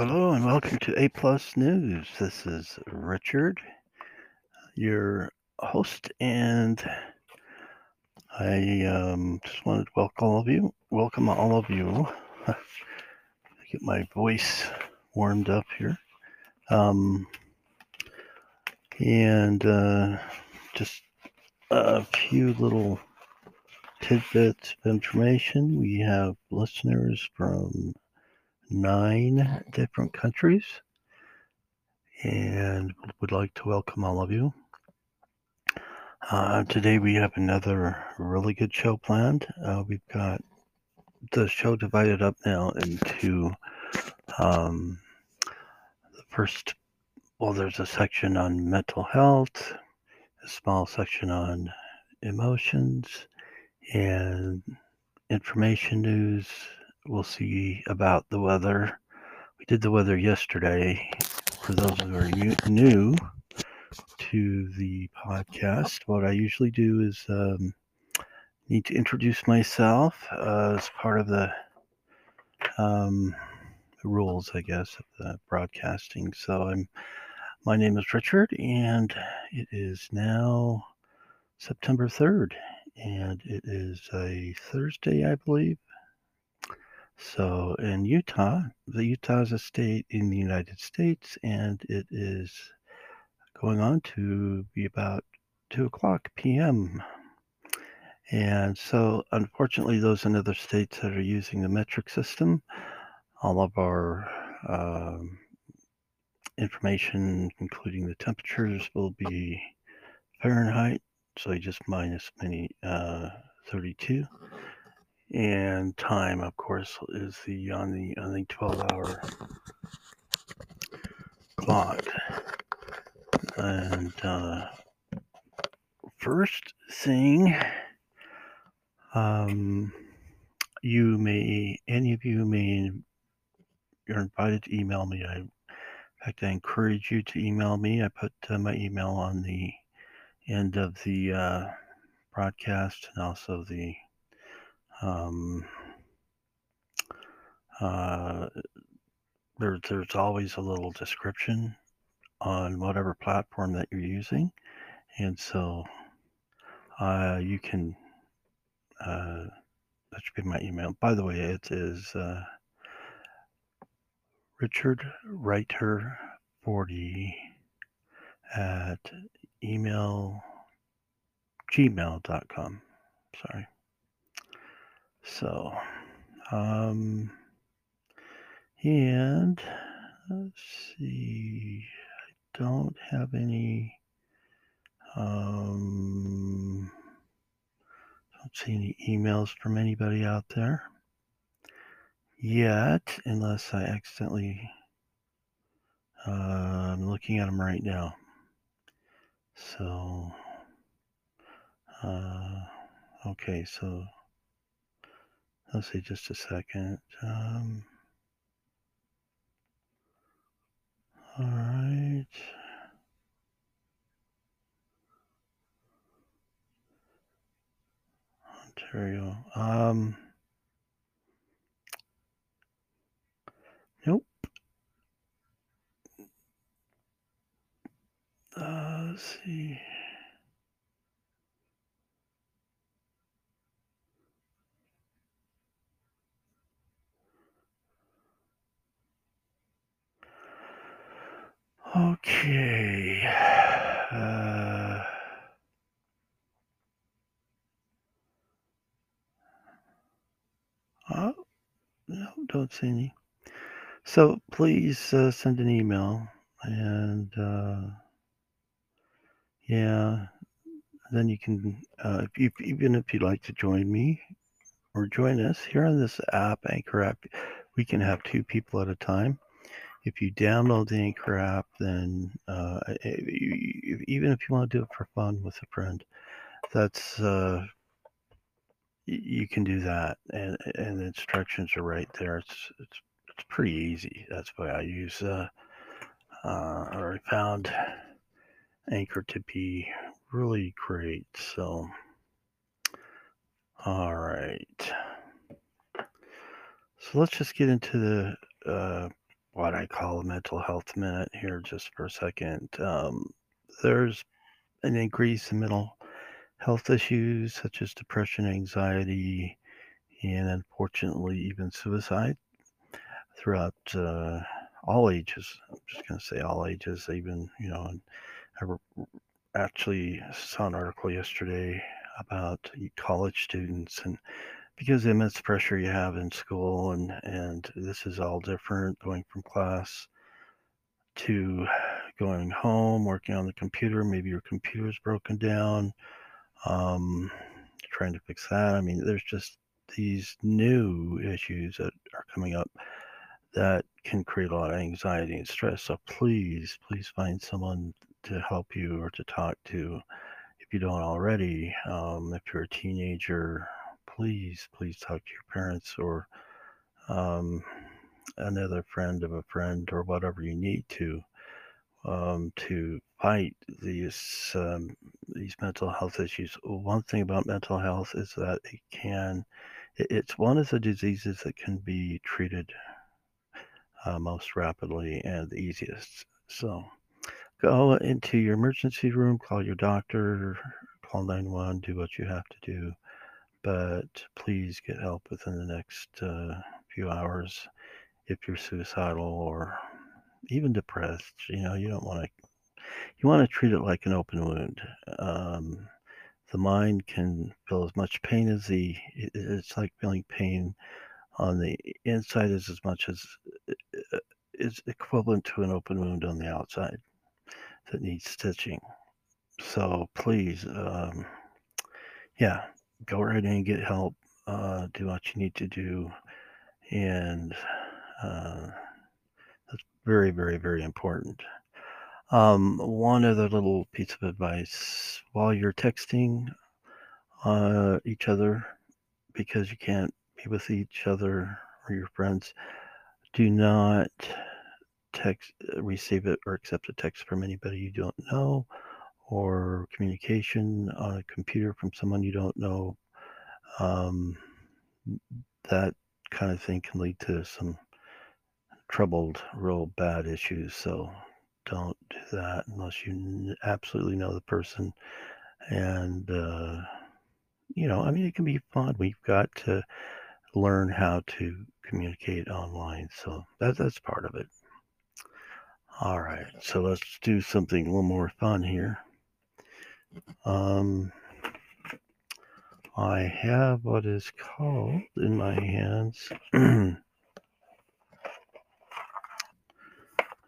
Hello and welcome to A Plus News. This is Richard, your host, and I um, just wanted to welcome all of you. Welcome all of you. Get my voice warmed up here, um, and uh, just a few little tidbits of information. We have listeners from nine different countries and would like to welcome all of you. Uh, today we have another really good show planned. Uh, we've got the show divided up now into um, the first, well, there's a section on mental health, a small section on emotions, and information news, we'll see about the weather. We did the weather yesterday. For those who are new to the podcast, what I usually do is um, need to introduce myself uh, as part of the um, rules, I guess, of the broadcasting. So I'm. My name is Richard, and it is now September 3rd, and it is a Thursday, I believe. So in Utah, the Utah is a state in the United States, and it is going on to be about 2 o'clock p.m. And so, unfortunately, those in other states that are using the metric system, all of our um, information, including the temperatures, will be Fahrenheit. So you just minus many uh, 32 and time of course is the on the on the 12 hour clock. And uh, first thing um, you may any of you may you're invited to email me. I in fact i encourage you to email me. I put uh, my email on the end of the uh, broadcast and also the um, uh, there, there's always a little description on whatever platform that you're using. And so uh, you can, uh, that should be my email. By the way, it is uh, Richard Writer 40 at email gmail.com. Sorry. So, um, and let's see, I don't have any, um, don't see any emails from anybody out there yet, unless I accidentally, uh, I'm looking at them right now. So, uh, okay, so Let's see just a second. Um, all right. Ontario. Um, nope. Uh, let's see. Okay. Uh, oh, no, don't see any. So please uh, send an email and uh, yeah, then you can, uh, if you, even if you'd like to join me or join us here on this app, Anchor app, we can have two people at a time if you download the Anchor app, then uh, even if you want to do it for fun with a friend, that's uh, you can do that, and and the instructions are right there. It's it's it's pretty easy. That's why I use uh, uh, or I found Anchor to be really great. So, all right. So let's just get into the uh, what I call a mental health minute here just for a second. Um, there's an increase in mental health issues such as depression, anxiety, and unfortunately even suicide throughout uh, all ages. I'm just going to say all ages, even, you know, I actually saw an article yesterday about college students and because the immense pressure you have in school and and this is all different going from class to going home working on the computer maybe your computer's broken down um, trying to fix that. I mean there's just these new issues that are coming up that can create a lot of anxiety and stress. So please please find someone to help you or to talk to if you don't already um, if you're a teenager please, please talk to your parents or um, another friend of a friend or whatever you need to um, to fight these um, these mental health issues. One thing about mental health is that it can it's one of the diseases that can be treated uh, most rapidly and the easiest. So go into your emergency room, call your doctor, call 911, do what you have to do but please get help within the next uh, few hours if you're suicidal or even depressed. You know, you don't want to. You want to treat it like an open wound. Um, the mind can feel as much pain as the. It's like feeling pain on the inside is as much as uh, is equivalent to an open wound on the outside that needs stitching. So please, um, yeah, go right in and get help. Uh, do what you need to do, and uh, that's very, very, very important. Um, one other little piece of advice while you're texting uh, each other because you can't be with each other or your friends, do not text, receive it, or accept a text from anybody you don't know, or communication on a computer from someone you don't know um, that kind of thing can lead to some troubled, real bad issues. So don't do that unless you absolutely know the person. And, uh, you know, I mean, it can be fun. We've got to learn how to communicate online. So that, that's part of it. All right. So let's do something a little more fun here. Um, I have what is called in my hands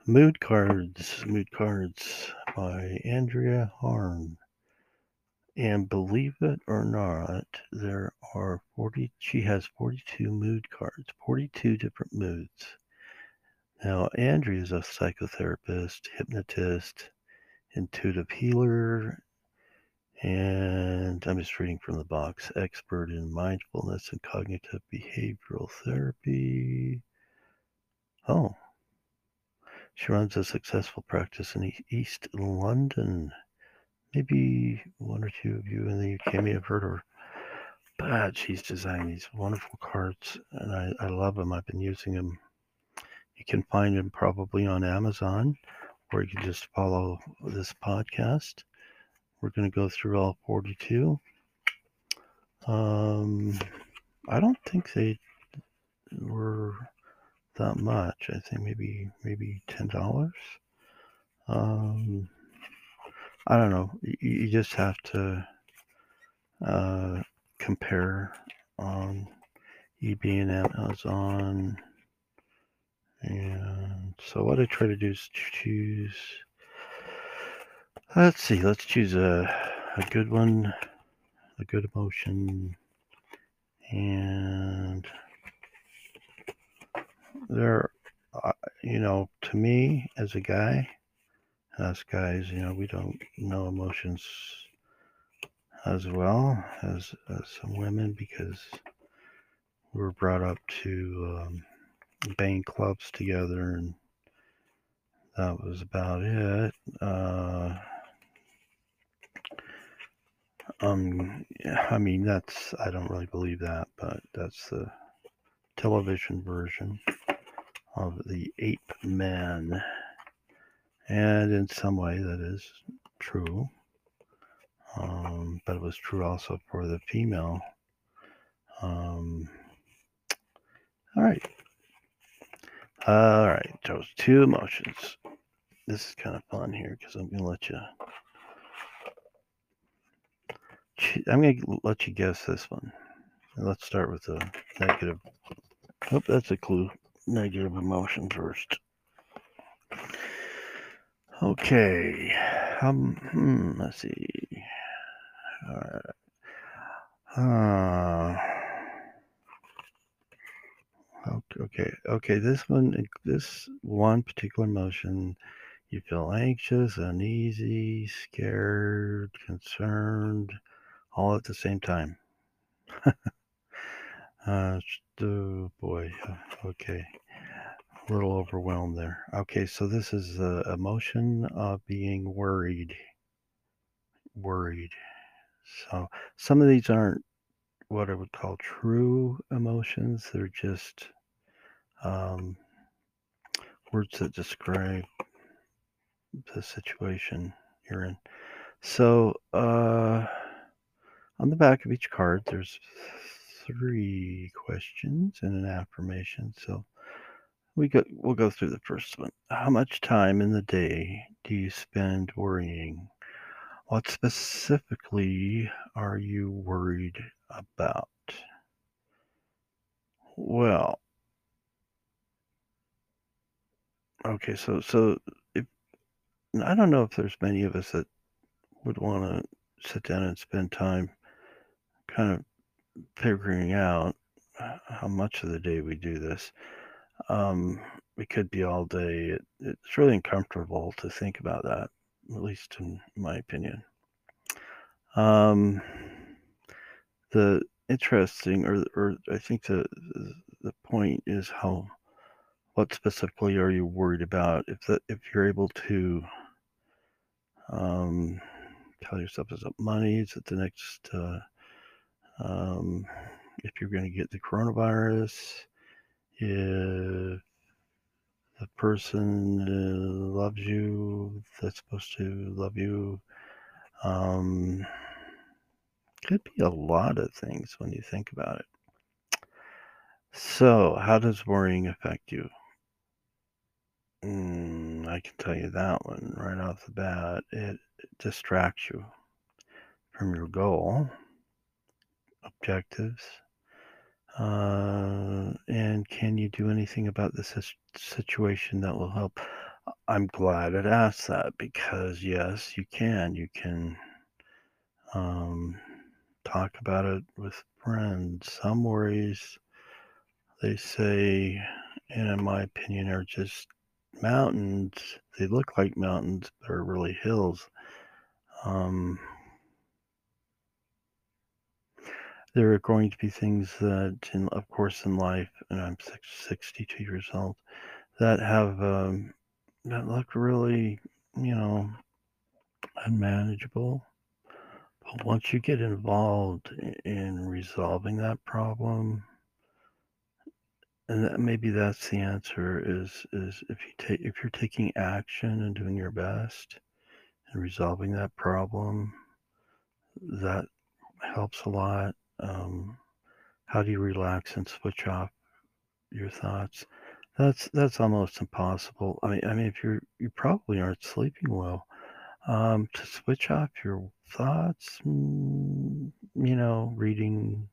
Mood Cards, Mood Cards by Andrea Harrn. And believe it or not, there are 40, she has 42 mood cards, 42 different moods. Now, Andrea is a psychotherapist, hypnotist, intuitive healer, and I'm just reading from the box expert in mindfulness and cognitive behavioral therapy. Oh, she runs a successful practice in East London. Maybe one or two of you in the UK may have heard her. But she's designed these wonderful cards, and I, I love them. I've been using them. You can find them probably on Amazon, or you can just follow this podcast. We're going to go through all 42. Um, I don't think they were that much. I think maybe maybe ten dollars. Um, I don't know. You, you just have to uh, compare on eBay and Amazon. And so what I try to do is choose Let's see. Let's choose a, a good one, a good emotion, and there, uh, you know, to me as a guy, us guys, you know, we don't know emotions as well as, as some women because we were brought up to um, bang clubs together and that was about it. Uh, um, I mean, that's, I don't really believe that, but that's the television version. of the ape man. And in some way, that is true. Um, but it was true also for the female. Um, all right. All right. Those two emotions. This is kind of fun here because I'm to let you. I'm going to let you guess this one. Let's start with the negative. Oh, that's a clue. Negative emotion first. Okay. Um, hmm, let's see. All right. Uh, okay. Okay. This one, this one particular emotion, you feel anxious, uneasy, scared, concerned, all at the same time. uh, oh boy. Okay a little overwhelmed there. Okay, so this is the emotion of being worried. Worried. So some of these aren't what I would call true emotions. They're just um, words that describe the situation you're in. So uh, on the back of each card, there's three questions and an affirmation. So we go, we'll go through the first one. How much time in the day do you spend worrying? What specifically are you worried about? Well, okay, so so if I don't know if there's many of us that would want to sit down and spend time kind of figuring out how much of the day we do this. Um, it could be all day. It, it's really uncomfortable to think about that, at least in my opinion. Um, the interesting, or or I think the the point is how what specifically are you worried about? If that if you're able to um, tell yourself is it money? Is it the next? Uh, um, if you're going to get the coronavirus, if the person uh, loves you that's supposed to love you. Um, could be a lot of things when you think about it. So, how does worrying affect you? Mm, I can tell you that one right off the bat. It, it distracts you from your goal, objectives, uh, and can you do anything about this situation that will help? I'm glad it asked that because yes, you can. You can um, talk about it with friends. Some worries, they say, and in my opinion, are just mountains. They look like mountains, but are really hills. Um, there are going to be things that, in, of course, in life, and I'm 62 years old, that have um, that look really, you know, unmanageable. But once you get involved in resolving that problem, and that, maybe that's the answer is is if you take if you're taking action and doing your best and resolving that problem, that helps a lot. Um, how do you relax and switch off your thoughts? That's that's almost impossible. I mean, I mean, if you're you probably aren't sleeping well, um, to switch off your thoughts, mm, you know, reading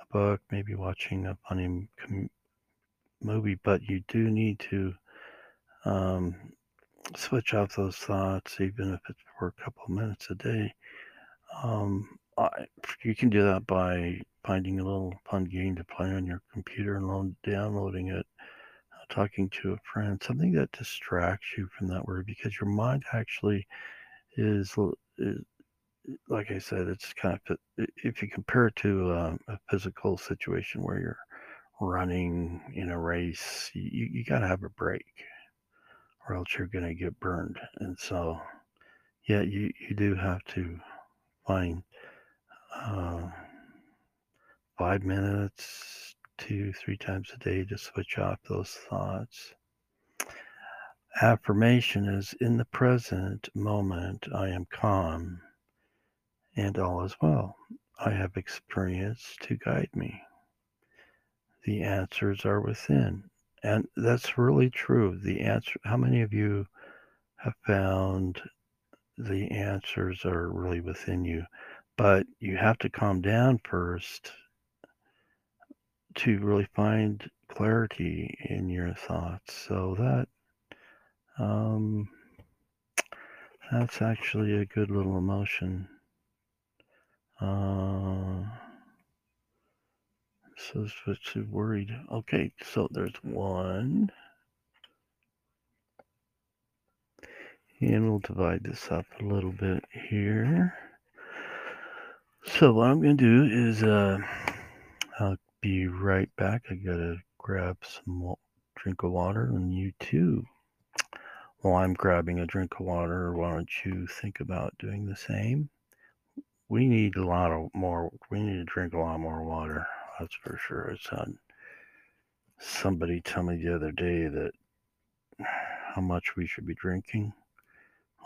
a book, maybe watching a funny com- movie, but you do need to um, switch off those thoughts, even if it's for a couple minutes a day. Um, I, you can do that by finding a little fun game to play on your computer and downloading it, uh, talking to a friend, something that distracts you from that word because your mind actually is, is like I said, it's kind of if you compare it to uh, a physical situation where you're running in a race, you, you got to have a break or else you're going to get burned. And so, yeah, you, you do have to find uh, five minutes, two, three times a day to switch off those thoughts. Affirmation is in the present moment, I am calm and all is well. I have experience to guide me. The answers are within. And that's really true. The answer, how many of you have found the answers are really within you? But you have to calm down first to really find clarity in your thoughts. So that um, that's actually a good little emotion. Uh, so switch to worried. Okay, so there's one. And we'll divide this up a little bit here. So what I'm going to do is uh, I'll be right back. I got to grab some drink of water and you too. While I'm grabbing a drink of water, why don't you think about doing the same? We need a lot of more, we need to drink a lot more water. That's for sure. It's on somebody tell me the other day that how much we should be drinking.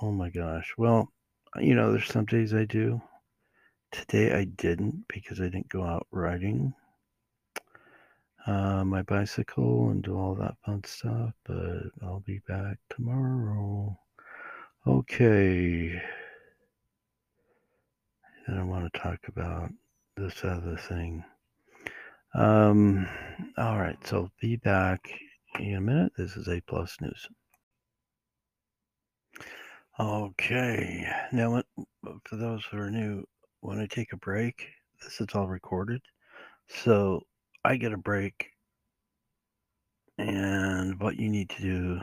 Oh my gosh. Well, you know, there's some days I do. Today I didn't because I didn't go out riding uh, my bicycle and do all that fun stuff, but I'll be back tomorrow. Okay. And I want to talk about this other thing. Um, all right, so be back in a minute. This is A Plus News. Okay, now for those who are new, when I take a break, this is all recorded. So I get a break, and what you need to do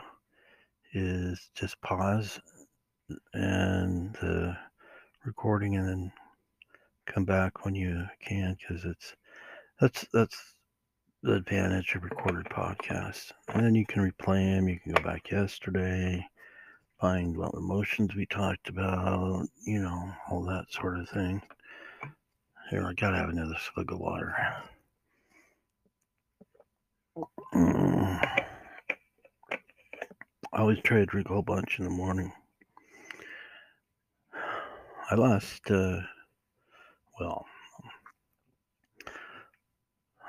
is just pause and the recording, and then come back when you can, because it's that's that's the advantage of recorded podcasts. And then you can replay them. You can go back yesterday, find what emotions we talked about, you know, all that sort of thing. Here, I gotta have another swig of water. Mm. I always try to drink a whole bunch in the morning. I lost, uh, well,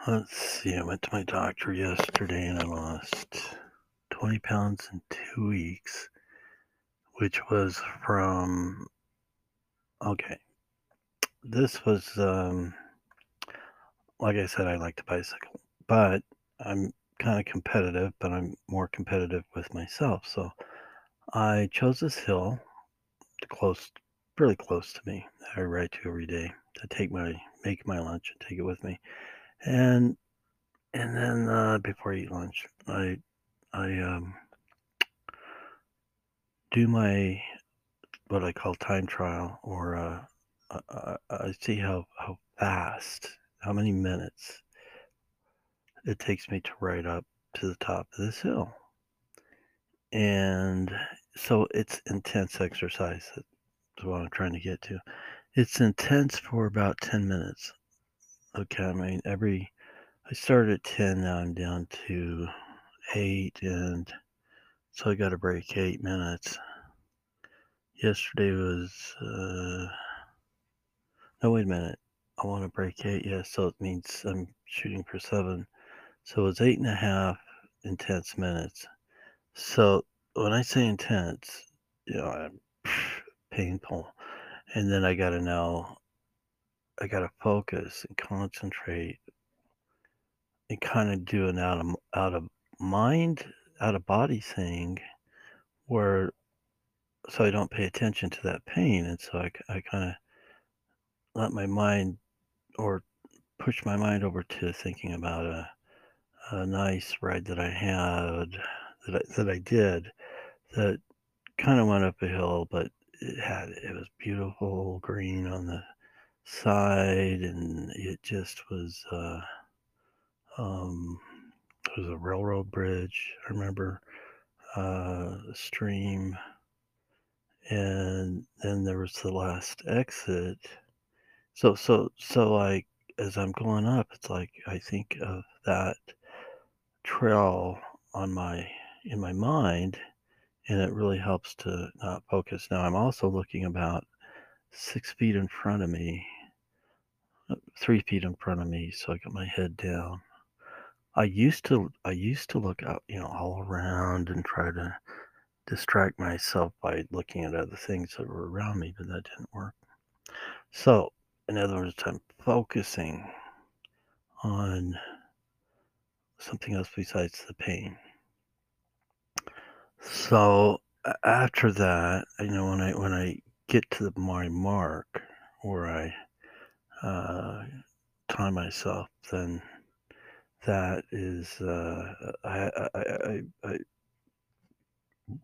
let's see, I went to my doctor yesterday and I lost 20 pounds in two weeks, which was from, okay, this was, um, like I said, I like to bicycle, but I'm kind of competitive, but I'm more competitive with myself. So I chose this hill close, really close to me that I ride to every day to take my make my lunch and take it with me, and and then uh, before I eat lunch, I I um, do my what I call time trial, or uh, I, I see how how fast, how many minutes it takes me to ride up to the top of this hill. And so it's intense exercise. That's what I'm trying to get to. It's intense for about 10 minutes. Okay, I mean, every, I started at 10, now I'm down to 8, and so I got to break 8 minutes. Yesterday was, uh, no, wait a minute. I want to break 8, yeah, so it means I'm shooting for 7. So it's eight and a half intense minutes. So when I say intense, you know, I'm painful. And then I got to now, I got to focus and concentrate and kind of do an out of, out of mind, out of body thing where, so I don't pay attention to that pain. And so I, I kind of let my mind or push my mind over to thinking about a, a nice ride that I had that I, that I did that kind of went up a hill, but it had it was beautiful green on the side, and it just was. Uh, um, was a railroad bridge. I remember uh, stream, and then there was the last exit. So so so I as I'm going up, it's like I think of that trail on my in my mind, and it really helps to not focus. Now I'm also looking about six feet in front of me, uh, three feet in front of me, so I got my head down. I used to I used to look out, you know, all around and try to distract myself by looking at other things that were around me, but that didn't work. So, in other words, I'm focusing on something else besides the pain. So after that, you know, when I when I get to the, my mark where I uh, myself, then that is uh, I, I, I, I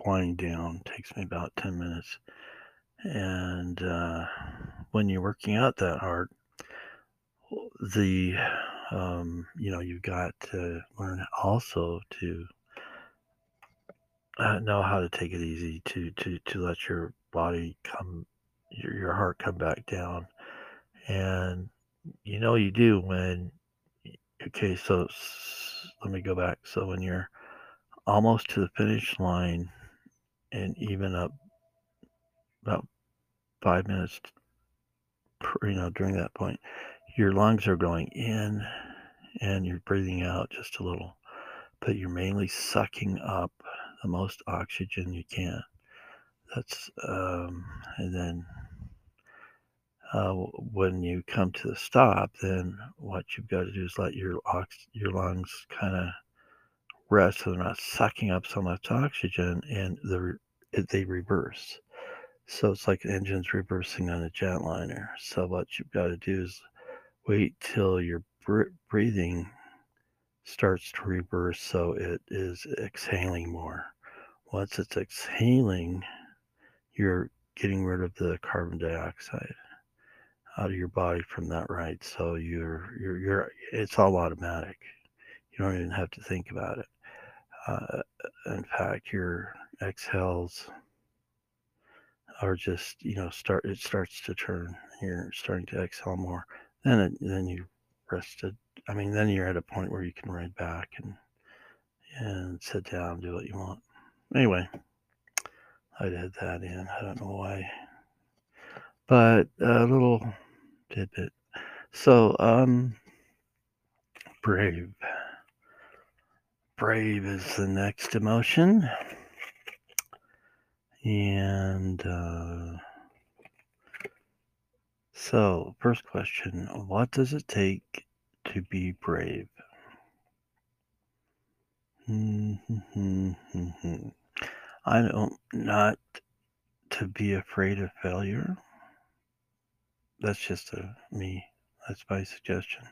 wind down takes me about 10 minutes. And uh, when you're working out that hard the um, you know you've got to learn also to uh, know how to take it easy to to to let your body come your, your heart come back down. And you know you do when okay so let me go back. So when you're almost to the finish line and even up about five minutes you know during that point your lungs are going in and you're breathing out just a little but you're mainly sucking up the most oxygen you can. That's um, and then uh, when you come to the stop then what you've got to do is let your ox- your lungs kind of rest so they're not sucking up so much oxygen and the, they reverse so it's like engines reversing on a jetliner. So what you've got to do is wait till your breathing starts to reverse so it is exhaling more. Once it's exhaling, you're getting rid of the carbon dioxide out of your body from that right. So you're you're you're it's all automatic. You don't even have to think about it. Uh, in fact, your exhales are just you know start it starts to turn. You're starting to exhale more. Then it, then you rested. I mean, then you're at a point where you can ride back and and sit down, do what you want. Anyway, I'd add that in. I don't know why, but a little tidbit. So, um, brave. Brave is the next emotion. And uh, so, first question What does it take to be brave? I don't, not to be afraid of failure. That's just a me. That's my suggestion.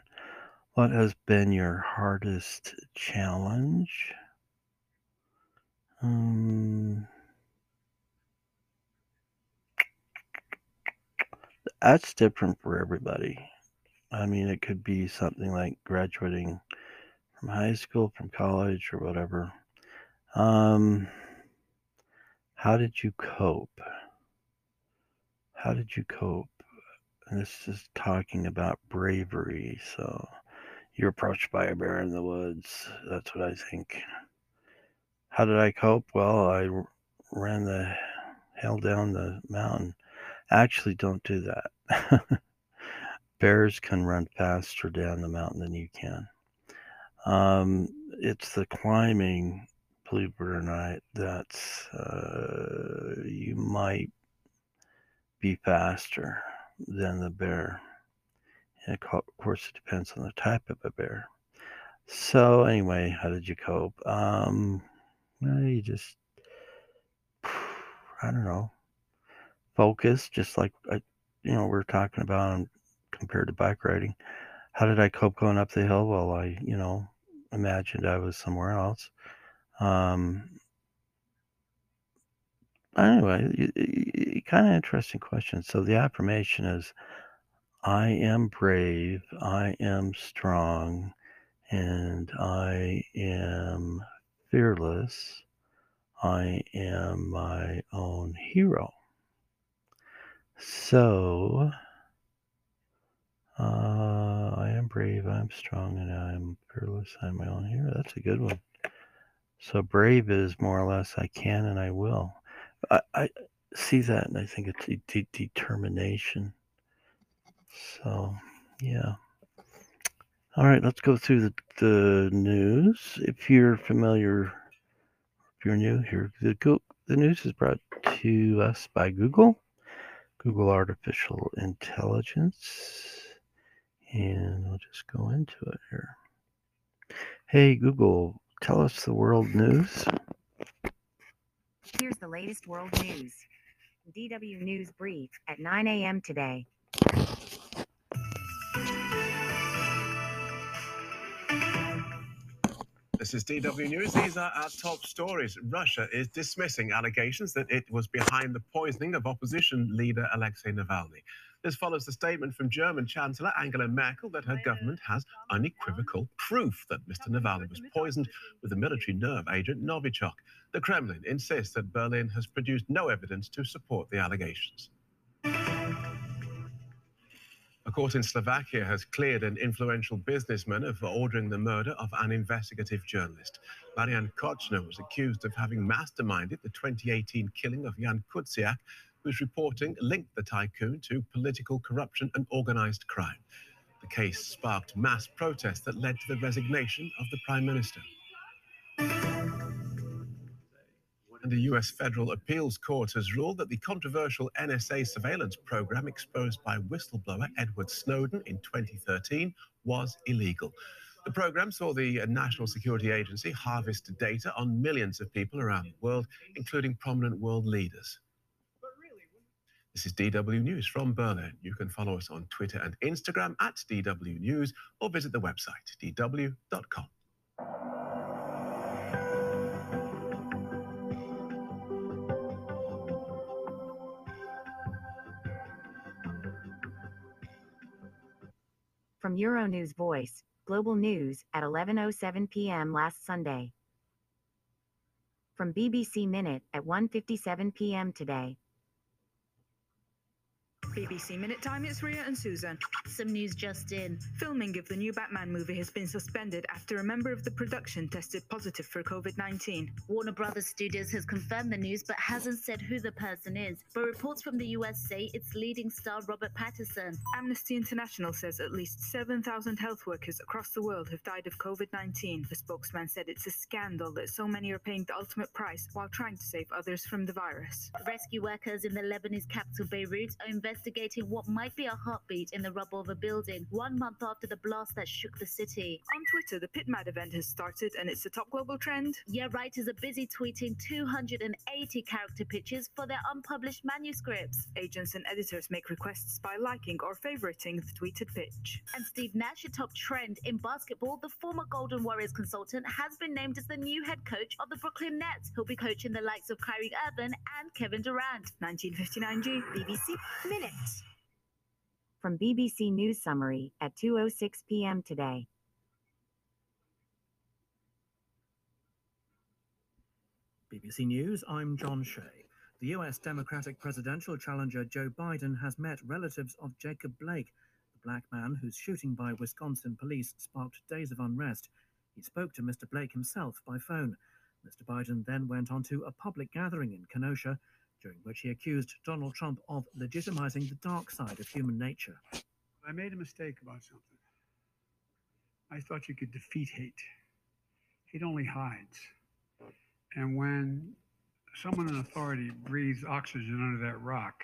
What has been your hardest challenge? Um, that's different for everybody. I mean, it could be something like graduating from high school, from college, or whatever. Um, how did you cope? How did you cope? This is talking about bravery. So you're approached by a bear in the woods. That's what I think. How did I cope? Well, I ran the hell down the mountain Actually, don't do that. Bears can run faster down the mountain than you can. Um, it's the climbing, believe it or not, that's uh, you might be faster than the bear. And of course, it depends on the type of a bear. So anyway, how did you cope? Um, you just, I don't know, focus, just like I, you know, we are talking about compared to bike riding. How did I cope going up the hill? Well, I, you know, imagined I was somewhere else. Um, anyway, kind of interesting question. So the affirmation is, I am brave, I am strong, and I am fearless. I am my own hero. So, Uh, I am brave, I'm strong, and I'm fearless. I'm my own hero. That's a good one. So brave is more or less I can and I will. I, I see that, and I think it's de- de- determination. So, yeah. All right, let's go through the, the news. If you're familiar, if you're new here, the, the news is brought to us by Google, Google Artificial Intelligence. And we'll just go into it here. Hey, Google, tell us the world news. Here's the latest world news. DW News Brief at 9 a.m. today. This is DW News. These are our top stories. Russia is dismissing allegations that it was behind the poisoning of opposition leader Alexei Navalny. This follows the statement from German Chancellor Angela Merkel that her government has unequivocal proof that Mr. Navalny was poisoned with the military nerve agent Novichok. The Kremlin insists that Berlin has produced no evidence to support the allegations. Court in Slovakia has cleared an influential businessman of ordering the murder of an investigative journalist. Marian Kocner was accused of having masterminded the 2018 killing of Jan Kuciak, whose reporting linked the tycoon to political corruption and organized crime. The case sparked mass protests that led to the resignation of the prime minister. And the US Federal Appeals Court has ruled that the controversial NSA surveillance program exposed by whistleblower Edward Snowden in 2013 was illegal. The program saw the National Security Agency harvest data on millions of people around the world, including prominent world leaders. This is DW News from Berlin. You can follow us on Twitter and Instagram at DW News or visit the website dw.com. Euronews Voice, Global News at 11:07 p.m. last Sunday. From BBC Minute at 1:57 p.m. today. BBC Minute Time, it's Ria and Susan. Some news just in. Filming of the new Batman movie has been suspended after a member of the production tested positive for COVID 19. Warner Brothers Studios has confirmed the news but hasn't said who the person is. But reports from the US say it's leading star Robert Pattinson. Amnesty International says at least 7,000 health workers across the world have died of COVID 19. The spokesman said it's a scandal that so many are paying the ultimate price while trying to save others from the virus. Rescue workers in the Lebanese capital Beirut are investigating what might be a heartbeat in the rubble of a building one month after the blast that shook the city. On Twitter, the PitMad event has started and it's a top global trend. Yeah, writers are busy tweeting 280 character pictures for their unpublished manuscripts. Agents and editors make requests by liking or favoriting the tweeted pitch. And Steve Nash, a top trend in basketball, the former Golden Warriors consultant, has been named as the new head coach of the Brooklyn Nets. He'll be coaching the likes of Kyrie Irving and Kevin Durant. 1959G, BBC Minute. From BBC News Summary at 2:06 p.m. today. BBC News, I'm John Shea. The US Democratic presidential challenger Joe Biden has met relatives of Jacob Blake, the black man whose shooting by Wisconsin police sparked days of unrest. He spoke to Mr. Blake himself by phone. Mr. Biden then went on to a public gathering in Kenosha, during which he accused Donald Trump of legitimizing the dark side of human nature. I made a mistake about something. I thought you could defeat hate. Hate only hides. And when someone in authority breathes oxygen under that rock,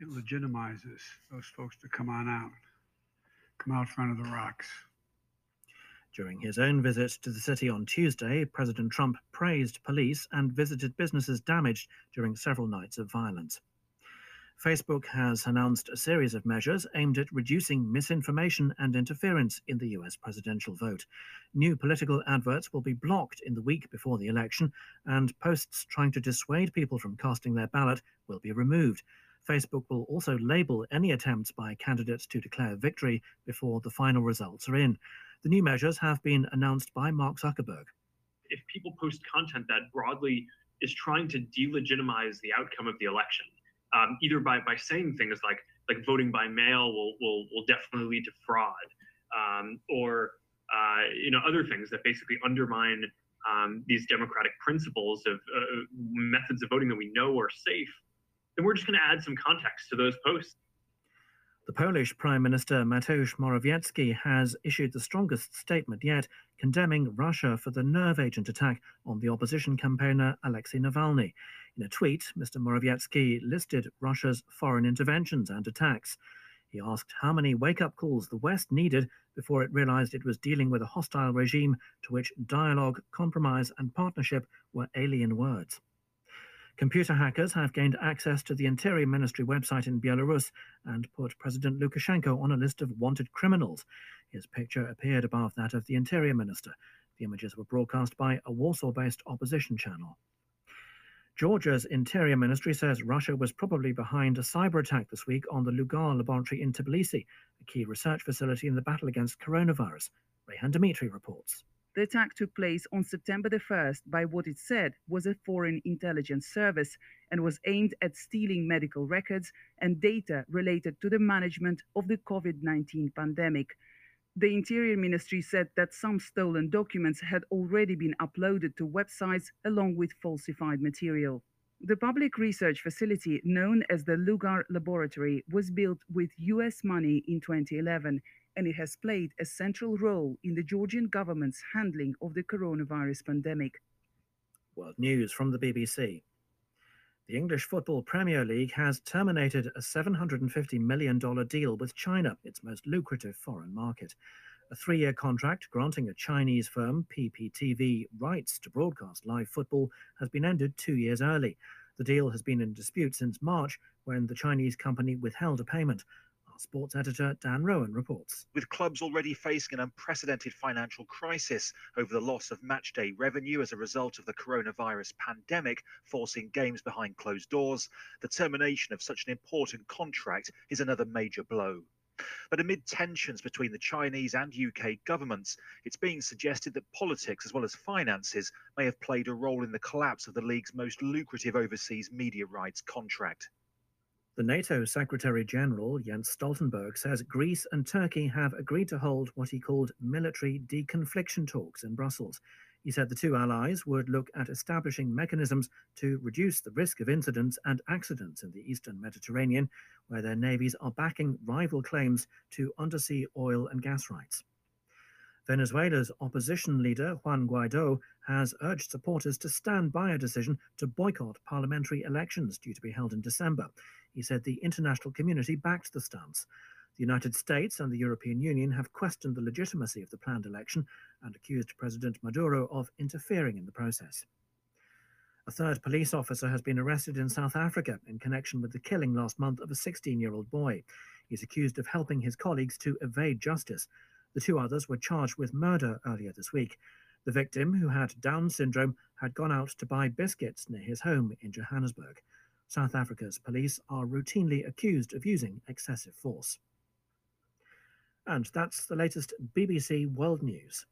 it legitimizes those folks to come on out, come out front of the rocks. During his own visit to the city on Tuesday, President Trump praised police and visited businesses damaged during several nights of violence. Facebook has announced a series of measures aimed at reducing misinformation and interference in the US presidential vote. New political adverts will be blocked in the week before the election, and posts trying to dissuade people from casting their ballot will be removed. Facebook will also label any attempts by candidates to declare victory before the final results are in. The new measures have been announced by Mark Zuckerberg. If people post content that broadly is trying to delegitimize the outcome of the election, um, either by, by saying things like like voting by mail will will will definitely lead to fraud, um, or uh, you know other things that basically undermine um, these democratic principles of uh, methods of voting that we know are safe, then we're just going to add some context to those posts. The Polish Prime Minister Mateusz Morawiecki has issued the strongest statement yet, condemning Russia for the nerve agent attack on the opposition campaigner Alexei Navalny. In a tweet, Mr. Morawiecki listed Russia's foreign interventions and attacks. He asked how many wake up calls the West needed before it realized it was dealing with a hostile regime to which dialogue, compromise, and partnership were alien words. Computer hackers have gained access to the Interior Ministry website in Belarus and put President Lukashenko on a list of wanted criminals. His picture appeared above that of the Interior Minister. The images were broadcast by a Warsaw based opposition channel. Georgia's Interior Ministry says Russia was probably behind a cyber attack this week on the Lugar laboratory in Tbilisi, a key research facility in the battle against coronavirus. Rayhan Demytrie reports. The attack took place on September the 1st by what it said was a foreign intelligence service and was aimed at stealing medical records and data related to the management of the COVID 19 pandemic. The Interior Ministry said that some stolen documents had already been uploaded to websites along with falsified material. The public research facility known as the Lugar Laboratory was built with US money in 2011 and it has played a central role in the Georgian government's handling of the coronavirus pandemic. World News from the BBC. The English Football Premier League has terminated a $750 million deal with China, its most lucrative foreign market. A three year contract granting a Chinese firm, PPTV, rights to broadcast live football has been ended two years early. The deal has been in dispute since March when the Chinese company withheld a payment. Sports editor Dan Roan reports. With clubs already facing an unprecedented financial crisis over the loss of matchday revenue as a result of the coronavirus pandemic, forcing games behind closed doors, the termination of such an important contract is another major blow. But amid tensions between the Chinese and UK governments, it's being suggested that politics as well as finances may have played a role in the collapse of the league's most lucrative overseas media rights contract. The NATO Secretary General Jens Stoltenberg says Greece and Turkey have agreed to hold what he called military deconfliction talks in Brussels. He said the two allies would look at establishing mechanisms to reduce the risk of incidents and accidents in the eastern Mediterranean, where their navies are backing rival claims to undersea oil and gas rights. Venezuela's opposition leader, Juan Guaido, has urged supporters to stand by a decision to boycott parliamentary elections due to be held in December. He said the international community backed the stance. The United States and the European Union have questioned the legitimacy of the planned election and accused President Maduro of interfering in the process. A third police officer has been arrested in South Africa in connection with the killing last month of a 16 year old boy. He's accused of helping his colleagues to evade justice. The two others were charged with murder earlier this week. The victim, who had Down syndrome, had gone out to buy biscuits near his home in Johannesburg. South Africa's police are routinely accused of using excessive force. And that's the latest BBC World News.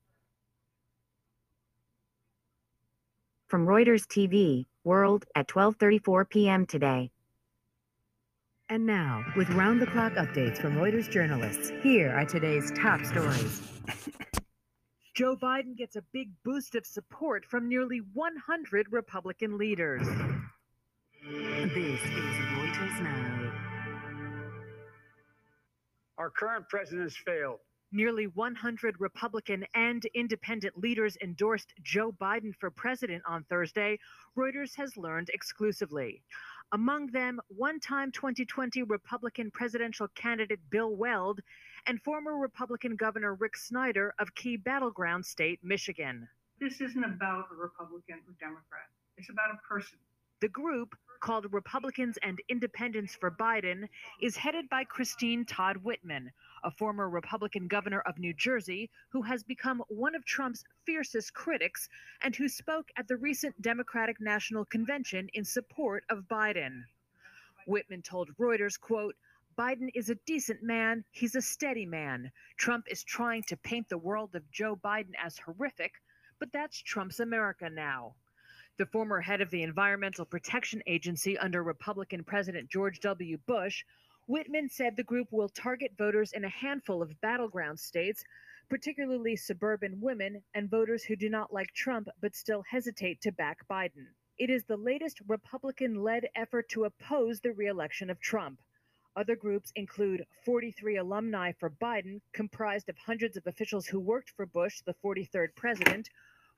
From Reuters TV, World at 12:34 p.m. today. And now, with round the clock updates from Reuters journalists, here are today's top stories. Joe Biden gets a big boost of support from nearly 100 Republican leaders. This is Reuters Now. Our current president has failed. Nearly 100 Republican and independent leaders endorsed Joe Biden for president on Thursday, Reuters has learned exclusively. Among them, one time 2020 Republican presidential candidate Bill Weld and former Republican Governor Rick Snyder of key battleground state Michigan. This isn't about a Republican or Democrat, it's about a person. The group, called Republicans and Independents for Biden, is headed by Christine Todd Whitman, a former Republican governor of New Jersey who has become one of Trump's fiercest critics and who spoke at the recent Democratic National Convention in support of Biden. Whitman told Reuters, quote, Biden is a decent man. He's a steady man. Trump is trying to paint the world of Joe Biden as horrific, but that's Trump's America now. The former head of the Environmental Protection Agency under Republican President George W. Bush Whitman said the group will target voters in a handful of battleground states, particularly suburban women and voters who do not like Trump but still hesitate to back Biden. It is the latest Republican led effort to oppose the reelection of Trump. Other groups include 43 alumni for Biden, comprised of hundreds of officials who worked for Bush, the 43rd president,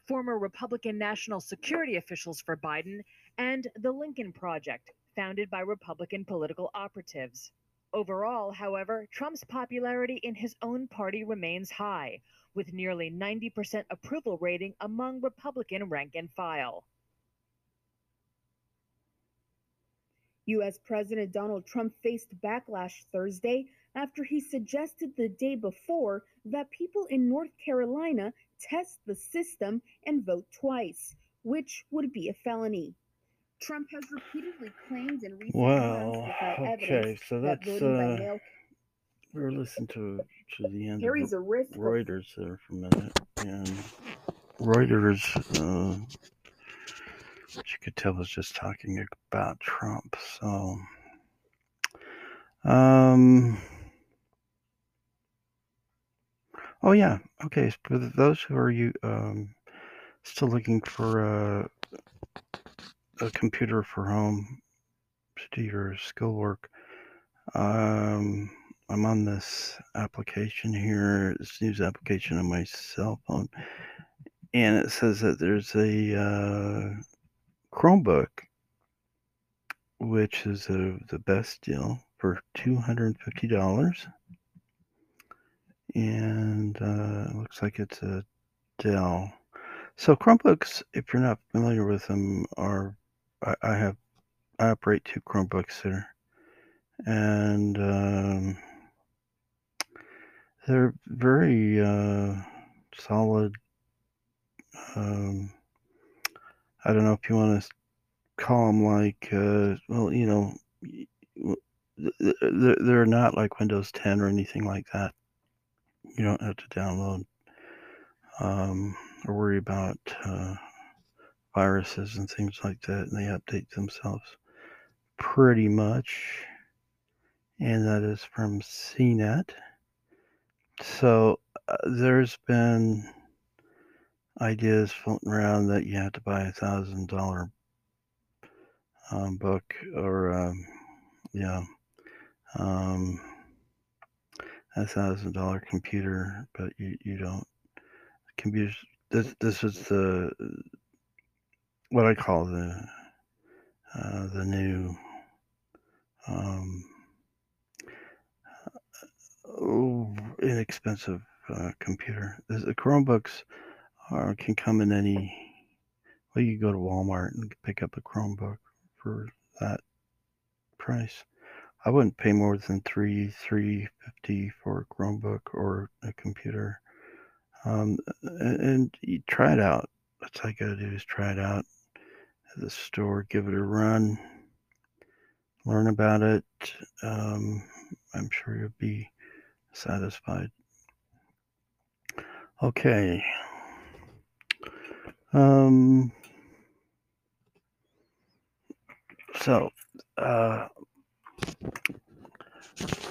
former Republican national security officials for Biden, and the Lincoln Project, founded by Republican political operatives. Overall, however, Trump's popularity in his own party remains high, with nearly 90% approval rating among Republican rank and file. U.S. President Donald Trump faced backlash Thursday after he suggested the day before that people in North Carolina test the system and vote twice, which would be a felony. Trump has repeatedly claimed in recent without okay, so that that's by uh, mail we're listening to to the end carries of a risk Reuters there for a minute, and Reuters, uh, you could tell was just talking about Trump. So, um, oh yeah, okay. For those who are you um still looking for a a computer for home to do your schoolwork, um, I'm on this application here, this news application on my cell phone, and it says that there's a uh, Chromebook, which is a, the best deal for $250. And uh, looks like it's a Dell. So Chromebooks, if you're not familiar with them, are I, I have I operate two Chromebooks there, and um, they're very uh, solid. Um, I don't know if you want to call them like, uh, well, you know, they're not like Windows 10 or anything like that. You don't have to download um, or worry about uh, viruses and things like that, and they update themselves pretty much. And that is from CNET. So uh, there's been ideas floating around that you have to buy a thousand dollar um, book or um, yeah um, a thousand dollar computer, but you, you don't computers. This this is the what I call the uh, the new um, oh, inexpensive uh, computer. The the Chromebooks are, can come in any. Well, you go to Walmart and pick up a Chromebook for that price. I wouldn't pay more than three three fifty for a Chromebook or a computer. Um, and, and try it out. That's all you gotta do is try it out at the store, give it a run, learn about it. Um, I'm sure you'll be satisfied. Okay. Um, so, uh,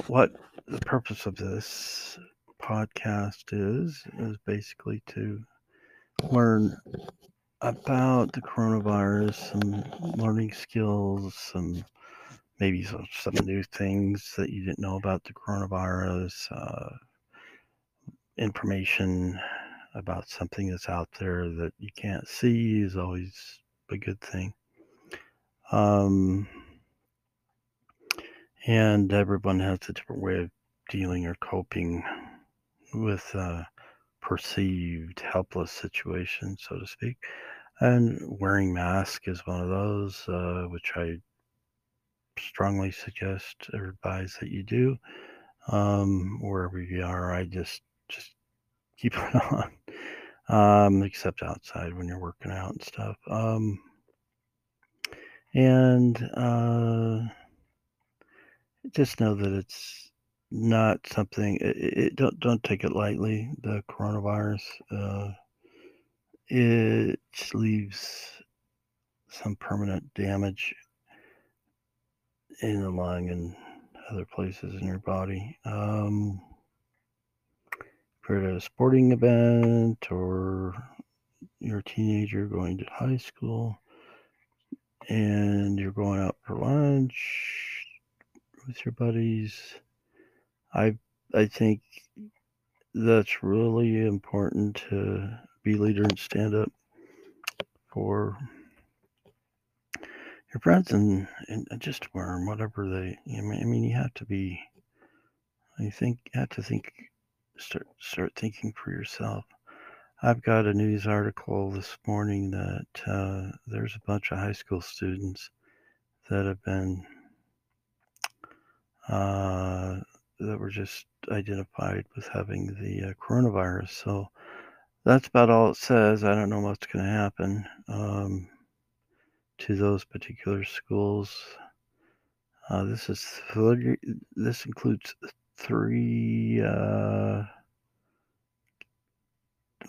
what the purpose of this podcast is, is basically to learn about the coronavirus, some learning skills, some maybe some, some new things that you didn't know about the coronavirus, uh, information about something that's out there that you can't see is always a good thing. Um, and everyone has a different way of dealing or coping with uh, perceived helpless situations, so to speak. And wearing mask is one of those, uh, which I strongly suggest or advise that you do. Um, wherever you are, I just just keep it on, um, except outside when you're working out and stuff. Um, and uh, just know that it's not something. It, it, don't don't take it lightly. The coronavirus. Uh, it leaves some permanent damage in the lung and other places in your body. Um, if at a sporting event or you're a teenager going to high school and you're going out for lunch with your buddies, I I think that's really important to be leader and stand up for your friends and, and just wear them, whatever they. I mean, I mean, you have to be. I think you have to think, start start thinking for yourself. I've got a news article this morning that uh, there's a bunch of high school students that have been uh, that were just identified with having the uh, coronavirus. So that's about all it says. I don't know what's going to happen um, to those particular schools. Uh, this is three, this includes three uh,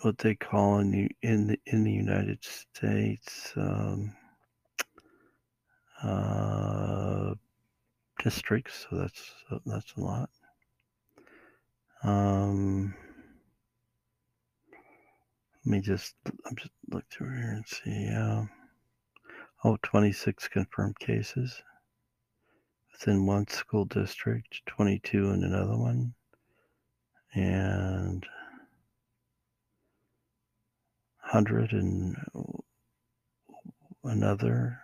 what they call in the in the in the United States um, uh, districts. So that's that's a lot. Um, let me just I'm just look through here and see. Uh, oh, 26 confirmed cases within one school district, 22 in another one, and 100 in another.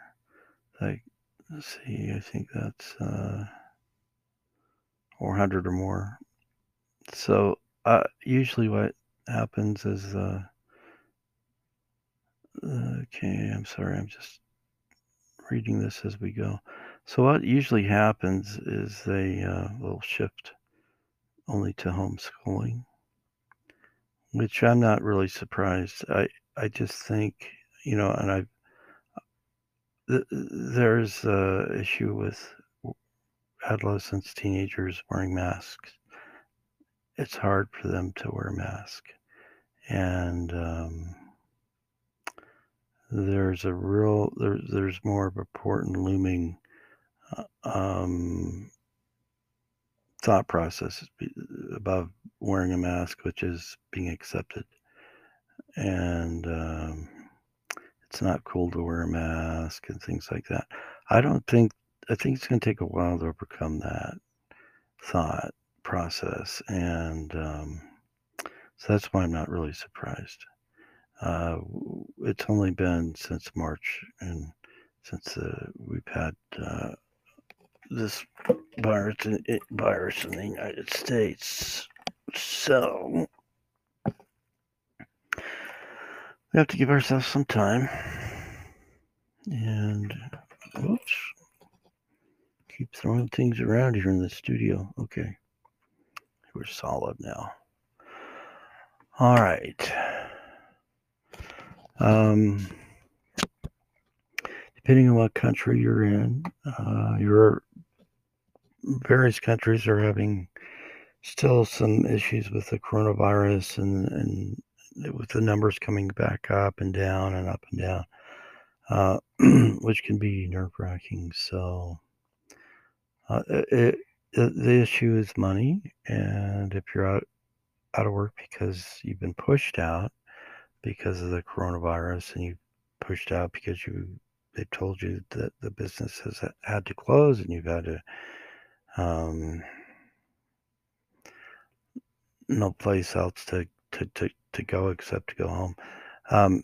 Like, let's see, I think that's uh, 400 or more. So, uh, usually what happens is, uh, okay, I'm sorry, I'm just reading this as we go. So, what usually happens is they uh, will shift only to homeschooling, which I'm not really surprised. I, I just think, you know, and I, th- there's a issue with adolescents, teenagers wearing masks. It's hard for them to wear a mask. And, um, there's a real there, there's more of a important looming uh, um, thought process about wearing a mask, which is being accepted, and um, it's not cool to wear a mask and things like that. I don't think I think it's going to take a while to overcome that thought process, and um, so that's why I'm not really surprised. Uh, it's only been since March and since uh, we've had uh, this virus in, virus in the United States. So we have to give ourselves some time. And whoops, keep throwing things around here in the studio. Okay, we're solid now. All right. Um, depending on what country you're in, uh, your various countries are having still some issues with the coronavirus and, and with the numbers coming back up and down and up and down, uh, which can be nerve wracking. So, uh, it, it, the issue is money. And if you're out, out of work because you've been pushed out, because of the coronavirus and you've pushed out because you they told you that the business has had to close and you've had to um, no place else to, to, to, to go except to go home. Um,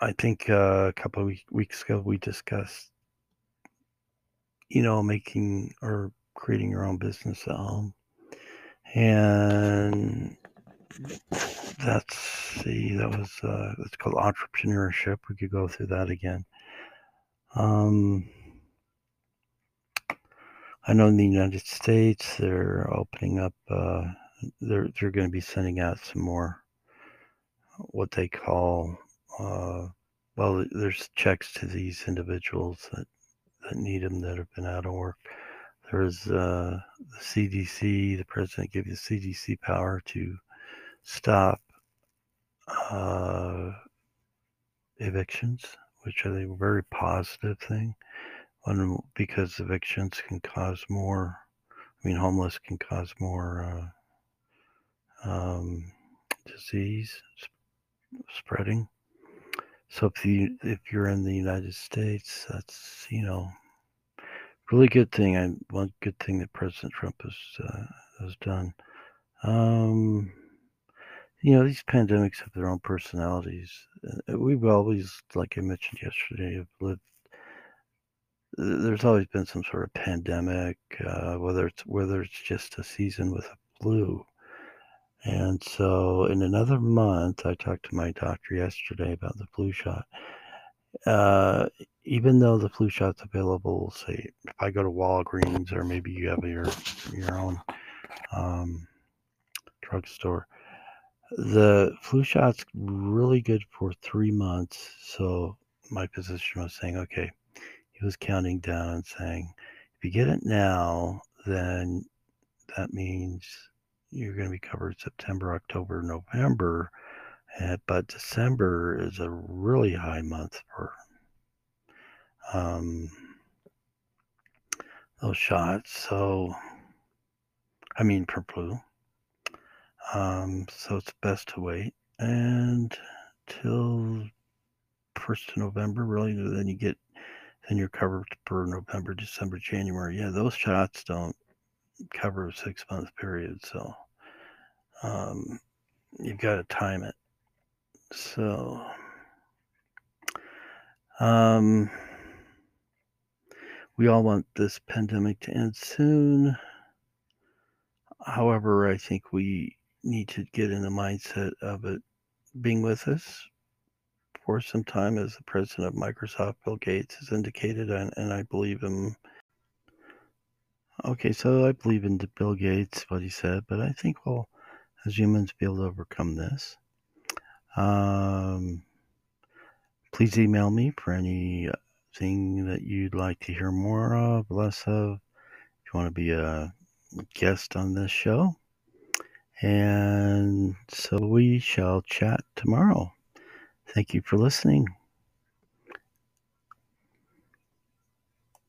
I think uh, a couple of week, weeks ago we discussed, you know, making or creating your own business at home. And that's see that was uh it's called entrepreneurship we could go through that again um i know in the united states they're opening up uh they're they're going to be sending out some more what they call uh well there's checks to these individuals that that need them that have been out of work there's uh the cdc the president gave the cdc power to stop uh, evictions, which are a very positive thing, when, because evictions can cause more. I mean, homeless can cause more uh, um, disease spreading. So if you if you're in the United States, that's you know really good thing. I one good thing that President Trump has uh, has done. Um, you know, these pandemics have their own personalities. Uh, We've always, like I mentioned yesterday, have lived. There's always been some sort of pandemic, uh, whether it's whether it's just a season with a flu. And so, in another month, I talked to my doctor yesterday about the flu shot. Uh, even though the flu shot's available, say if I go to Walgreens or maybe you have your your own um, drugstore, the flu shot's really good for three months. So my physician was saying, okay, he was counting down and saying, if you get it now, then that means you're going to be covered September, October, November. Uh, but December is a really high month for um, those shots. So, I mean, per flu. Um, so it's best to wait and till first of November, really. Then you get, then you're covered for November, December, January. Yeah, those shots don't cover a six month period, so um, you've got to time it. So, um, we all want this pandemic to end soon. However, I think we need to get in the mindset of it being with us for some time, as the president of Microsoft, Bill Gates, has indicated, and, and I believe him. Okay, so I believe in Bill Gates, what he said, but I think we'll, as humans, be able to overcome this. Um, please email me for anything that you'd like to hear more of, less of. If you want to be a guest on this show. And so we shall chat tomorrow. Thank you for listening.